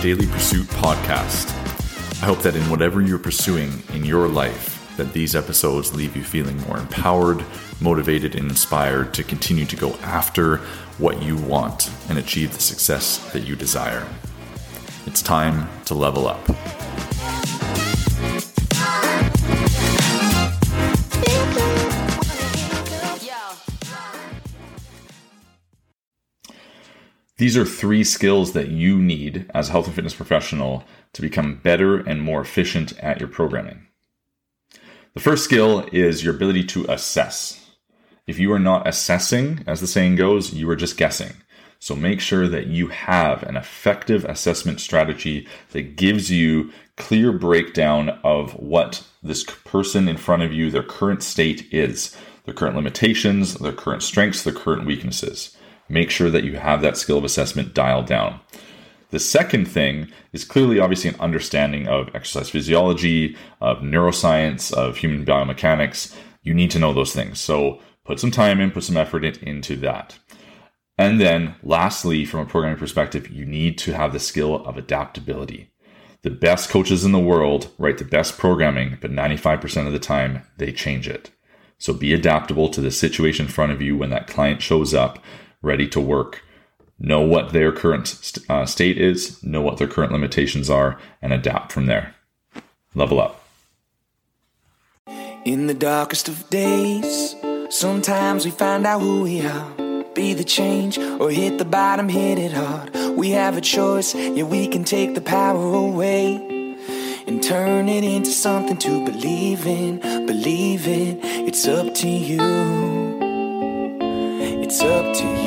Daily Pursuit podcast. I hope that in whatever you're pursuing in your life, that these episodes leave you feeling more empowered, motivated, and inspired to continue to go after what you want and achieve the success that you desire. It's time to level up. These are three skills that you need as a health and fitness professional to become better and more efficient at your programming. The first skill is your ability to assess. If you are not assessing, as the saying goes, you are just guessing. So make sure that you have an effective assessment strategy that gives you clear breakdown of what this person in front of you, their current state is, their current limitations, their current strengths, their current weaknesses make sure that you have that skill of assessment dialed down. The second thing is clearly, obviously, an understanding of exercise physiology, of neuroscience, of human biomechanics. You need to know those things. So put some time in, put some effort in, into that. And then, lastly, from a programming perspective, you need to have the skill of adaptability. The best coaches in the world write the best programming, but 95% of the time, they change it. So be adaptable to the situation in front of you when that client shows up ready to work, know what their current st- uh, state is, know what their current limitations are, and adapt from there. Level up. In the darkest of days, sometimes we find out who we are. Be the change or hit the bottom, hit it hard. We have a choice, yeah, we can take the power away and turn it into something to believe in. Believe in, it's up to you. It's up to you.